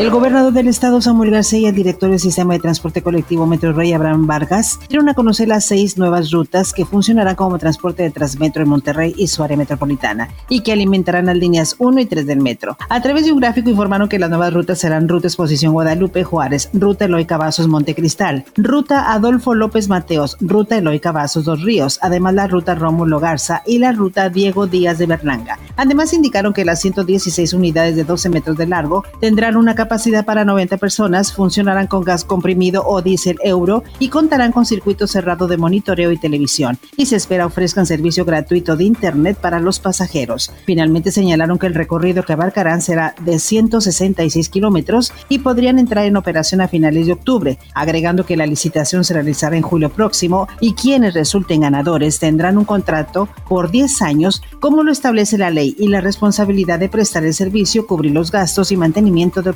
El gobernador del estado, Samuel García, y el director del sistema de transporte colectivo Metro Rey, Abraham Vargas, dieron a conocer las seis nuevas rutas que funcionarán como transporte de Transmetro en Monterrey y su área metropolitana y que alimentarán las líneas 1 y 3 del metro. A través de un gráfico informaron que las nuevas rutas serán Ruta Exposición Guadalupe Juárez, Ruta Eloy Cavazos Montecristal, Ruta Adolfo López Mateos, Ruta Eloy Cavazos Dos Ríos, además la Ruta Rómulo Garza y la Ruta Diego Díaz de Berlanga. Además indicaron que las 116 unidades de 12 metros de largo tendrán una capacidad capacidad para 90 personas, funcionarán con gas comprimido o diésel euro y contarán con circuito cerrado de monitoreo y televisión. Y se espera ofrezcan servicio gratuito de Internet para los pasajeros. Finalmente señalaron que el recorrido que abarcarán será de 166 kilómetros y podrían entrar en operación a finales de octubre, agregando que la licitación se realizará en julio próximo y quienes resulten ganadores tendrán un contrato por 10 años, como lo establece la ley, y la responsabilidad de prestar el servicio, cubrir los gastos y mantenimiento de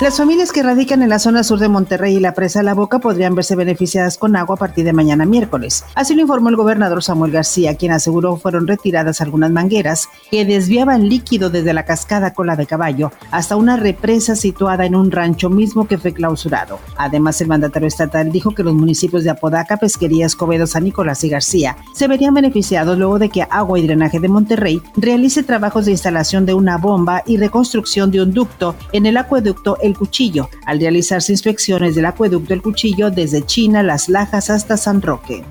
las familias que radican en la zona sur de Monterrey y la presa La Boca podrían verse beneficiadas con agua a partir de mañana miércoles. Así lo informó el gobernador Samuel García, quien aseguró fueron retiradas algunas mangueras que desviaban líquido desde la cascada Cola de Caballo hasta una represa situada en un rancho mismo que fue clausurado. Además, el mandatario estatal dijo que los municipios de Apodaca, Pesquería, Escobedo, San Nicolás y García se verían beneficiados luego de que Agua y Drenaje de Monterrey realice trabajos de instalación de una bomba y reconstrucción de un ducto en el acueducto El Cuchillo, al realizarse inspecciones del acueducto El Cuchillo desde China, Las Lajas hasta San Roque.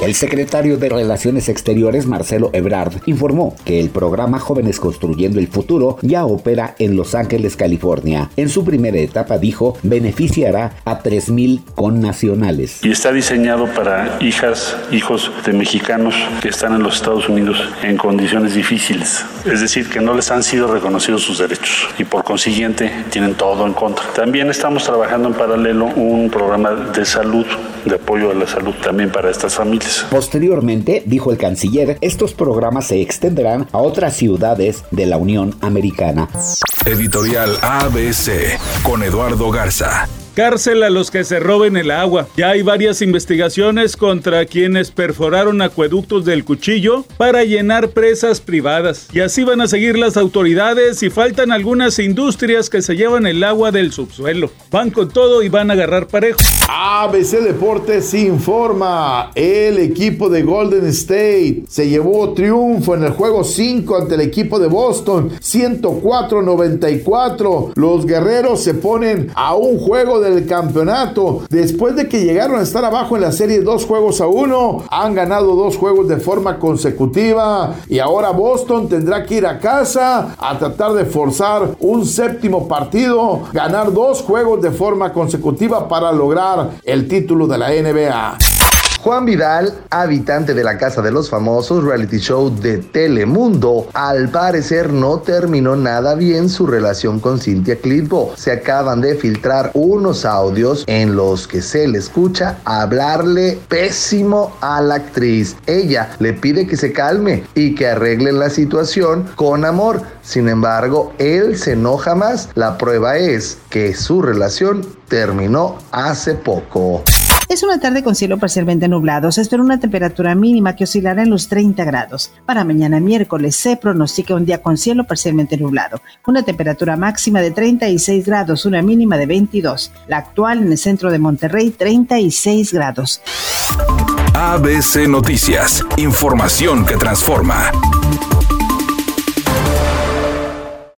El secretario de Relaciones Exteriores, Marcelo Ebrard, informó que el programa Jóvenes Construyendo el Futuro ya opera en Los Ángeles, California. En su primera etapa, dijo, beneficiará a 3.000 connacionales. Y está diseñado para hijas, hijos de mexicanos que están en los Estados Unidos en condiciones difíciles. Es decir, que no les han sido reconocidos sus derechos y por consiguiente tienen todo en contra. También estamos trabajando en paralelo un programa de salud, de apoyo a la salud también para estas familias. Posteriormente, dijo el canciller, estos programas se extenderán a otras ciudades de la Unión Americana. Editorial ABC con Eduardo Garza. Cárcel a los que se roben el agua. Ya hay varias investigaciones contra quienes perforaron acueductos del cuchillo para llenar presas privadas. Y así van a seguir las autoridades y faltan algunas industrias que se llevan el agua del subsuelo. Van con todo y van a agarrar parejo. ABC Deportes informa. El equipo de Golden State se llevó triunfo en el juego 5 ante el equipo de Boston. 104-94. Los guerreros se ponen a un juego del campeonato. Después de que llegaron a estar abajo en la serie dos juegos a uno, han ganado dos juegos de forma consecutiva y ahora Boston tendrá que ir a casa a tratar de forzar un séptimo partido, ganar dos juegos de forma consecutiva para lograr el título de la NBA. Juan Vidal, habitante de la Casa de los Famosos, reality show de Telemundo, al parecer no terminó nada bien su relación con Cintia Clitbo. Se acaban de filtrar unos audios en los que se le escucha hablarle pésimo a la actriz. Ella le pide que se calme y que arreglen la situación con amor. Sin embargo, él se enoja más. La prueba es que su relación terminó hace poco. Es una tarde con cielo parcialmente nublado. Se espera una temperatura mínima que oscilará en los 30 grados. Para mañana miércoles se pronostica un día con cielo parcialmente nublado. Una temperatura máxima de 36 grados, una mínima de 22. La actual en el centro de Monterrey, 36 grados. ABC Noticias. Información que transforma.